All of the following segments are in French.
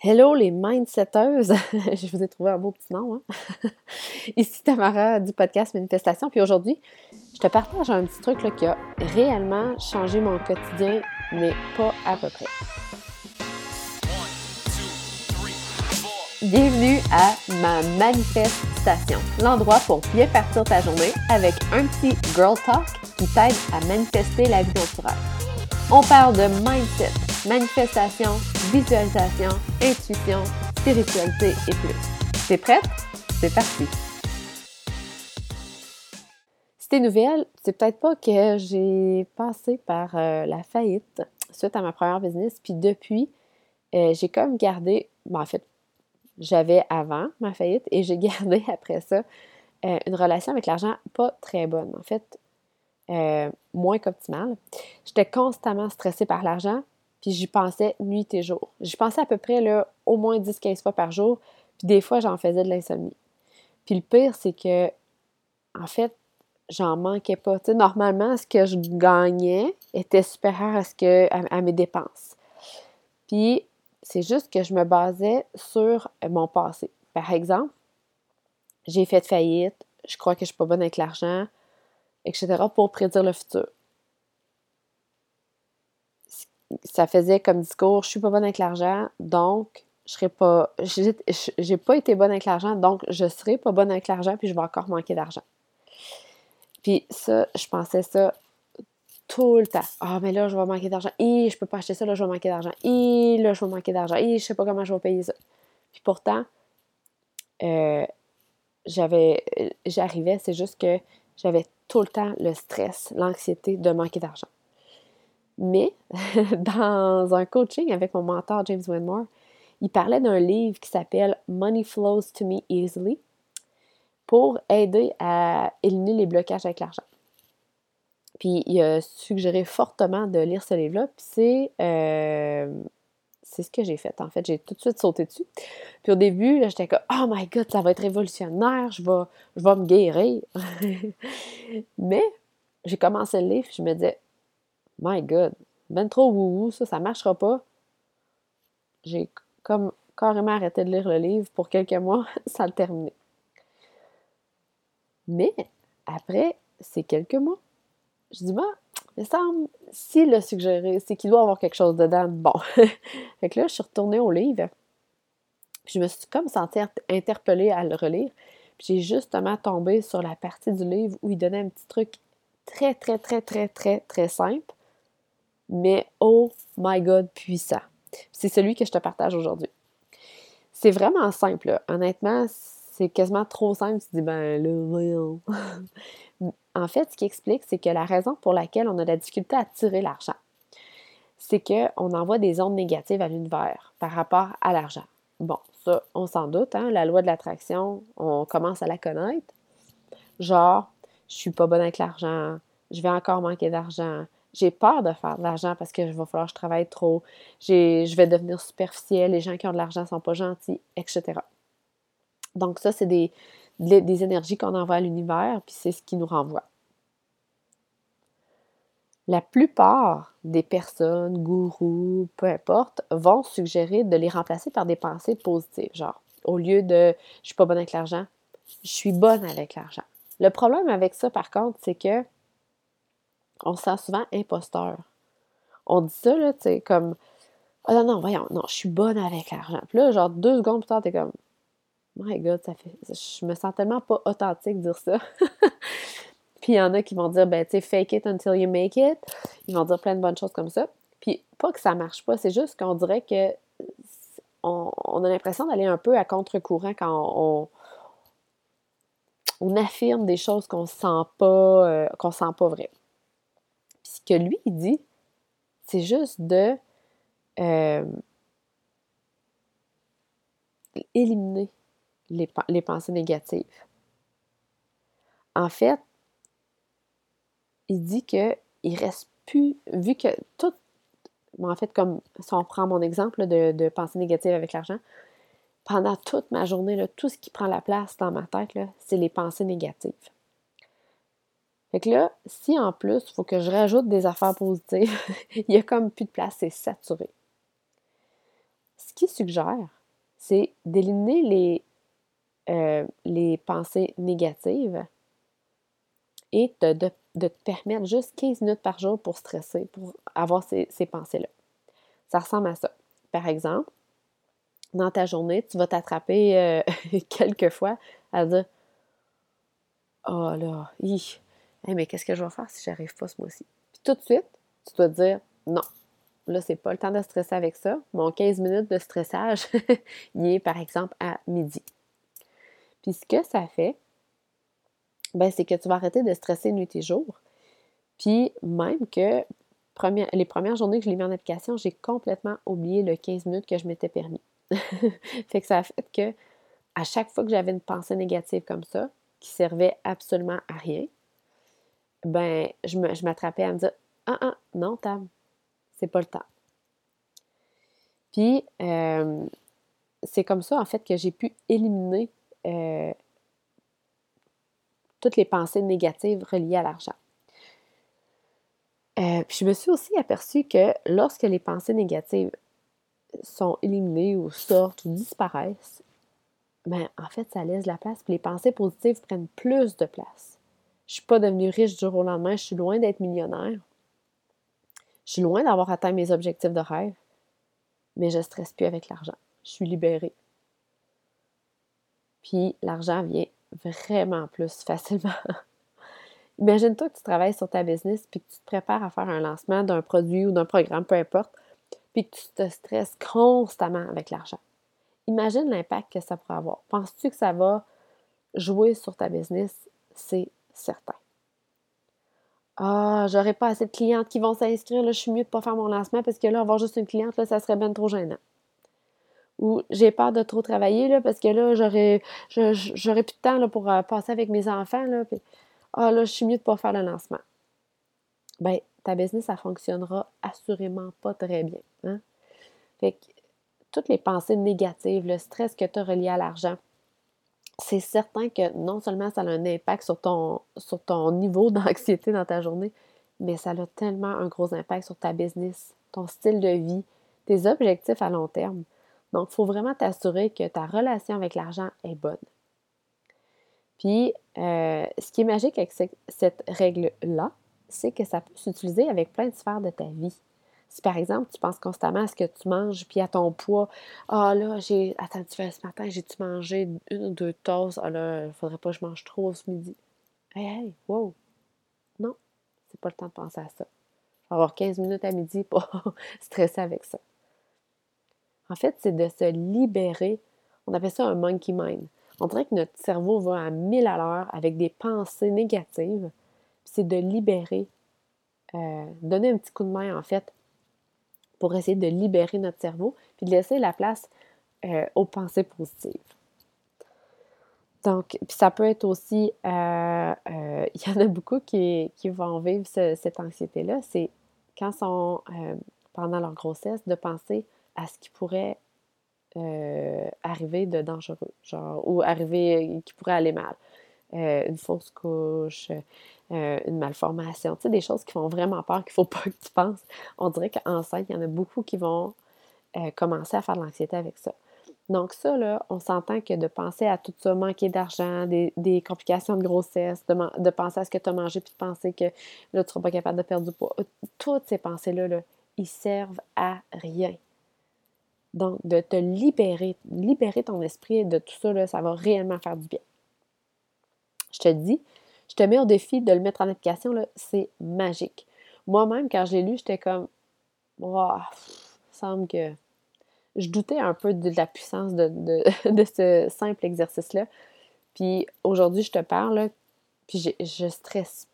Hello les mindsetteuses! je vous ai trouvé un beau petit nom. Hein? Ici Tamara du podcast Manifestation. Puis aujourd'hui, je te partage un petit truc qui a réellement changé mon quotidien, mais pas à peu près. Bienvenue à ma manifestation, l'endroit pour bien partir ta journée avec un petit girl talk qui t'aide à manifester la vie dont On parle de mindset, manifestation, visualisation, intuition, spiritualité et plus. T'es prête? C'est parti! Si t'es nouvelle, c'est peut-être pas que j'ai passé par euh, la faillite suite à ma première business, puis depuis, euh, j'ai comme gardé, ben, en fait, j'avais avant ma faillite et j'ai gardé après ça euh, une relation avec l'argent pas très bonne. En fait, moins qu'optimale. J'étais constamment stressée par l'argent, puis j'y pensais nuit et jour. J'y pensais à peu près là, au moins 10-15 fois par jour, puis des fois, j'en faisais de l'insomnie. Puis le pire, c'est que, en fait, j'en manquais pas. Normalement, ce que je gagnais était supérieur à, ce que, à, mes dépenses. Puis, c'est juste que je me basais sur mon passé. Par exemple, j'ai fait faillite, je crois que je suis pas bonne avec l'argent, etc., pour prédire le futur ça faisait comme discours, je suis pas bonne avec l'argent, donc je serai pas, j'ai pas été bonne avec l'argent, donc je serai pas bonne avec l'argent, puis je vais encore manquer d'argent. Puis ça, je pensais ça tout le temps. Ah, mais là, je vais manquer d'argent. Et je peux pas acheter ça, là, je vais manquer d'argent. Et là, je vais manquer d'argent. Et je sais pas comment je vais payer ça. Puis pourtant, euh, j'avais, j'arrivais, c'est juste que j'avais tout le temps le stress, l'anxiété de manquer d'argent. Mais dans un coaching avec mon mentor James Wenmore, il parlait d'un livre qui s'appelle Money Flows to Me Easily pour aider à éliminer les blocages avec l'argent. Puis il a suggéré fortement de lire ce livre-là, puis c'est, euh, c'est ce que j'ai fait. En fait, j'ai tout de suite sauté dessus. Puis au début, j'étais comme Oh my god, ça va être révolutionnaire, je vais, je vais me guérir. Mais j'ai commencé le livre, je me disais My God, ben trop wou ça, ça marchera pas. J'ai comme carrément arrêté de lire le livre pour quelques mois, ça le terminé. Mais après ces quelques mois, je dis, bah, il semble, s'il l'a suggéré, c'est qu'il doit avoir quelque chose dedans bon. fait que là, je suis retournée au livre. Je me suis comme sentie interpellée à le relire. Puis j'ai justement tombé sur la partie du livre où il donnait un petit truc très, très, très, très, très, très simple mais oh my God, puissant. C'est celui que je te partage aujourd'hui. C'est vraiment simple. Honnêtement, c'est quasiment trop simple. Tu te dis, ben là, en fait, ce qui explique, c'est que la raison pour laquelle on a de la difficulté à tirer l'argent, c'est qu'on envoie des ondes négatives à l'univers par rapport à l'argent. Bon, ça, on s'en doute, hein? la loi de l'attraction, on commence à la connaître. Genre, je suis pas bonne avec l'argent, je vais encore manquer d'argent, j'ai peur de faire de l'argent parce que je va falloir que je travaille trop. Je vais devenir superficielle. Les gens qui ont de l'argent ne sont pas gentils, etc. Donc, ça, c'est des, des énergies qu'on envoie à l'univers, puis c'est ce qui nous renvoie. La plupart des personnes, gourous, peu importe, vont suggérer de les remplacer par des pensées positives. Genre, au lieu de je suis pas bonne avec l'argent, je suis bonne avec l'argent. Le problème avec ça, par contre, c'est que on se sent souvent imposteur. On dit ça, là, tu comme Ah non, non, voyons, non, je suis bonne avec l'argent. Puis là, genre deux secondes plus tard, t'es comme My God, ça fait. Je me sens tellement pas authentique de dire ça. Puis il y en a qui vont dire, ben, tu sais, fake it until you make it. Ils vont dire plein de bonnes choses comme ça. Puis pas que ça marche pas, c'est juste qu'on dirait que on, a l'impression d'aller un peu à contre-courant quand on, affirme des choses qu'on sent pas, euh, qu'on sent pas vraies que lui, il dit, c'est juste de euh, éliminer les, pensées négatives. En fait, il dit que il reste plus, vu que tout, en fait, comme si on prend mon exemple de, de pensée négative avec l'argent, pendant toute ma journée, là, tout ce qui prend la place dans ma tête, c'est les pensées négatives. Fait que là, si en plus, il faut que je rajoute des affaires positives, il n'y a comme plus de place, c'est saturé. Ce qu'il suggère, c'est d'éliminer les, euh, les pensées négatives et de, te permettre juste 15 minutes par jour pour stresser, pour avoir ces, ces pensées-là. Ça ressemble à ça. Par exemple, dans ta journée, tu vas t'attraper euh, quelques fois à dire Oh là, hi, mais qu'est-ce que je vais faire si j'arrive pas ce mois-ci? Puis tout de suite, tu dois te dire Non, là, c'est pas le temps de stresser avec ça. Mon 15 minutes de stressage, il est par exemple à midi. Puis ce que ça fait, ben, c'est que tu vas arrêter de stresser nuit et jour. Puis même que les premières journées que je l'ai mis en application, j'ai complètement oublié le 15 minutes que je m'étais permis. fait que ça a fait que à chaque fois que j'avais une pensée négative comme ça, qui servait absolument à rien, ben je m'attrapais à me dire Ah ah, non, Tam, c'est pas le temps. Puis euh, c'est comme ça en fait que j'ai pu éliminer euh, toutes les pensées négatives reliées à l'argent. Euh, puis je me suis aussi aperçue que lorsque les pensées négatives sont éliminées ou sortent ou disparaissent, ben, en fait, ça laisse la place. Puis les pensées positives prennent plus de place. Je suis pas devenue riche du jour au lendemain, je suis loin d'être millionnaire. Je suis loin d'avoir atteint mes objectifs de rêve, mais je ne stresse plus avec l'argent. Je suis libérée. Puis l'argent vient vraiment plus facilement. Imagine-toi que tu travailles sur ta business puis que tu te prépares à faire un lancement d'un produit ou d'un programme, peu importe, puis que tu te stresses constamment avec l'argent. Imagine l'impact que ça pourrait avoir. Penses-tu que ça va jouer sur ta business? C'est certain. Ah, j'aurais pas assez de clientes qui vont s'inscrire, là, je suis mieux de pas faire mon lancement parce que là, avoir juste une cliente, là, ça serait bien trop gênant ou j'ai peur de trop travailler là, parce que là, j'aurais, j'aurais plus de temps là, pour euh, passer avec mes enfants. Là, ah là, je suis mieux de pas faire le lancement. Bien, ta business, ça fonctionnera assurément pas très bien. Hein? Fait que toutes les pensées négatives, le stress que tu as relié à l'argent, c'est certain que non seulement ça a un impact sur ton, niveau d'anxiété dans ta journée, mais ça a tellement un gros impact sur ta business, ton style de vie, tes objectifs à long terme. Donc, il faut vraiment t'assurer que ta relation avec l'argent est bonne. Puis, euh, ce qui est magique avec cette règle-là, c'est que ça peut s'utiliser avec plein de sphères de ta vie. Si par exemple, tu penses constamment à ce que tu manges, puis à ton poids, ah là, j'ai. Fais ce matin, j'ai-tu mangé une ou deux tasses? Ah là, il faudrait pas que je mange trop ce midi. Hey, hey, wow! Non, c'est pas le temps de penser à ça. avoir 15 minutes à midi pour stresser avec ça. En fait, c'est de se libérer. On appelle ça un monkey mind. On dirait que notre cerveau va à mille à l'heure avec des pensées négatives. C'est de libérer, euh, donner un petit coup de main en fait pour essayer de libérer notre cerveau puis de laisser la place euh, aux pensées positives. Donc, puis ça peut être aussi, euh, il y en a beaucoup qui, vont vivre cette anxiété-là, c'est quand sont pendant leur grossesse, de penser à ce qui pourrait euh, arriver de dangereux, genre, ou arriver, qui pourrait aller mal. Euh, une fausse couche, euh, une malformation, tu sais, des choses qui font vraiment peur, qu'il ne faut pas que tu penses. On dirait qu'enceinte, il y en a beaucoup qui vont commencer à faire de l'anxiété avec ça. Donc ça, là, on s'entend que de penser à tout ça, manquer d'argent, des, complications de grossesse, de, penser à ce que tu as mangé, puis de penser que là, tu ne seras pas capable de perdre du poids, toutes ces pensées-là, là, ils servent à rien. Donc, de te libérer, libérer ton esprit de tout ça, ça va réellement faire du bien. Je te dis, je te mets au défi de le mettre en application, c'est magique. Moi-même, quand je l'ai lu, j'étais comme, wow, semble que je doutais un peu de la puissance de, ce simple exercice-là. Puis aujourd'hui, je te parle, puis je stresse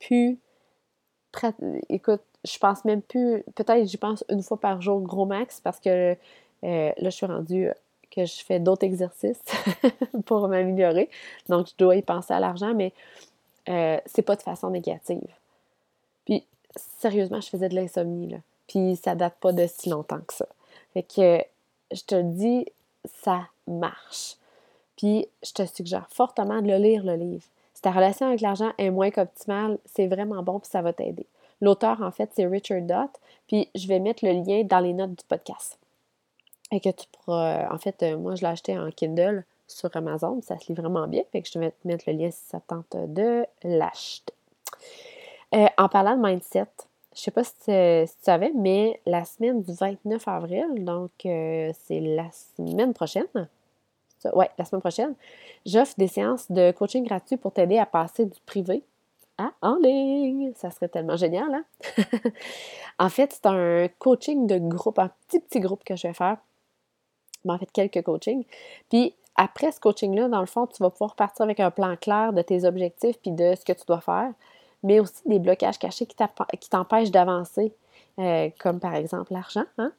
plus. Écoute, je pense même plus, peut-être j'y pense une fois par jour, gros max, parce que euh, là, je suis rendue que je fais d'autres exercices pour m'améliorer. Donc, je dois y penser à l'argent, mais euh, c'est pas de façon négative. Puis, sérieusement, je faisais de l'insomnie, là. Puis, ça date pas de si longtemps que ça. Fait que, je te dis, ça marche. Puis, je te suggère fortement de le lire, le livre. Si ta relation avec l'argent est moins qu'optimale, c'est vraiment bon, puis ça va t'aider. L'auteur, en fait, c'est Richard Dott. Puis je vais mettre le lien dans les notes du podcast. Et que tu pourras. En fait, moi, je l'ai acheté en Kindle sur Amazon, ça se lit vraiment bien. Fait que je vais te mettre le lien si ça tente de l'acheter. en parlant de mindset, je sais pas si tu, savais, mais la semaine du 29 avril, donc c'est la semaine prochaine, ouais, la semaine prochaine, j'offre des séances de coaching gratuit pour t'aider à passer du privé à en ligne. Ça serait tellement génial, hein? en fait, c'est un coaching de groupe, un petit, petit groupe que je vais faire. En fait, quelques coachings. Puis, après ce coaching-là, dans le fond, tu vas pouvoir partir avec un plan clair de tes objectifs puis de ce que tu dois faire, mais aussi des blocages cachés qui t'empêchent d'avancer. Euh, comme par exemple l'argent, hein?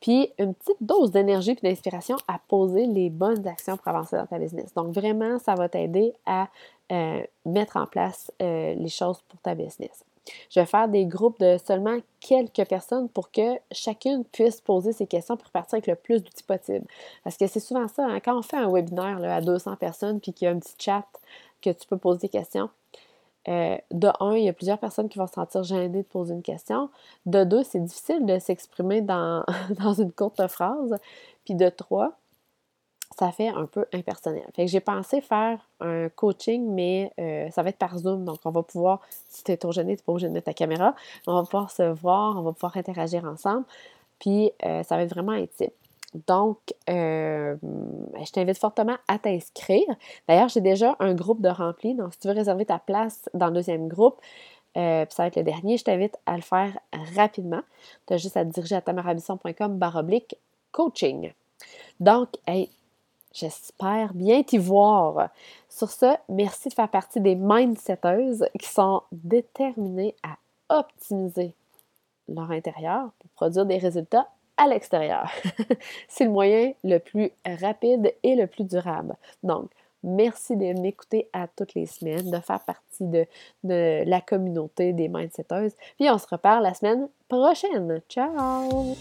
puis une petite dose d'énergie et d'inspiration à poser les bonnes actions pour avancer dans ta business. Donc vraiment, ça va t'aider à euh, mettre en place euh, les choses pour ta business. Je vais faire des groupes de seulement quelques personnes pour que chacune puisse poser ses questions pour partir avec le plus d'outils possible. Parce que c'est souvent ça, hein, quand on fait un webinaire à 200 personnes puis qu'il y a un petit chat que tu peux poser des questions, euh, de un, il y a plusieurs personnes qui vont se sentir gênées de poser une question. De deux, c'est difficile de s'exprimer dans, dans, une courte phrase. Puis de trois, ça fait un peu impersonnel. Fait que j'ai pensé faire un coaching, mais euh, ça va être par Zoom. Donc, on va pouvoir, si tu es trop gêné, tu pas obligé de mettre ta caméra. On va pouvoir se voir, on va pouvoir interagir ensemble. Puis, euh, ça va être vraiment intime. Donc, euh, je t'invite fortement à t'inscrire. D'ailleurs, j'ai déjà un groupe de rempli. Donc, si tu veux réserver ta place dans le deuxième groupe, puis ça va être le dernier, je t'invite à le faire rapidement. Tu as juste à te diriger à tamarabisson.com baroblique coaching. Donc, hey, j'espère bien t'y voir. Sur ce, merci de faire partie des mindsetteuses qui sont déterminées à optimiser leur intérieur pour produire des résultats à l'extérieur. c'est le moyen le plus rapide et le plus durable. Donc, merci de m'écouter à toutes les semaines, de faire partie de, la communauté des mindsetteuses. Puis on se reparle la semaine prochaine. Ciao!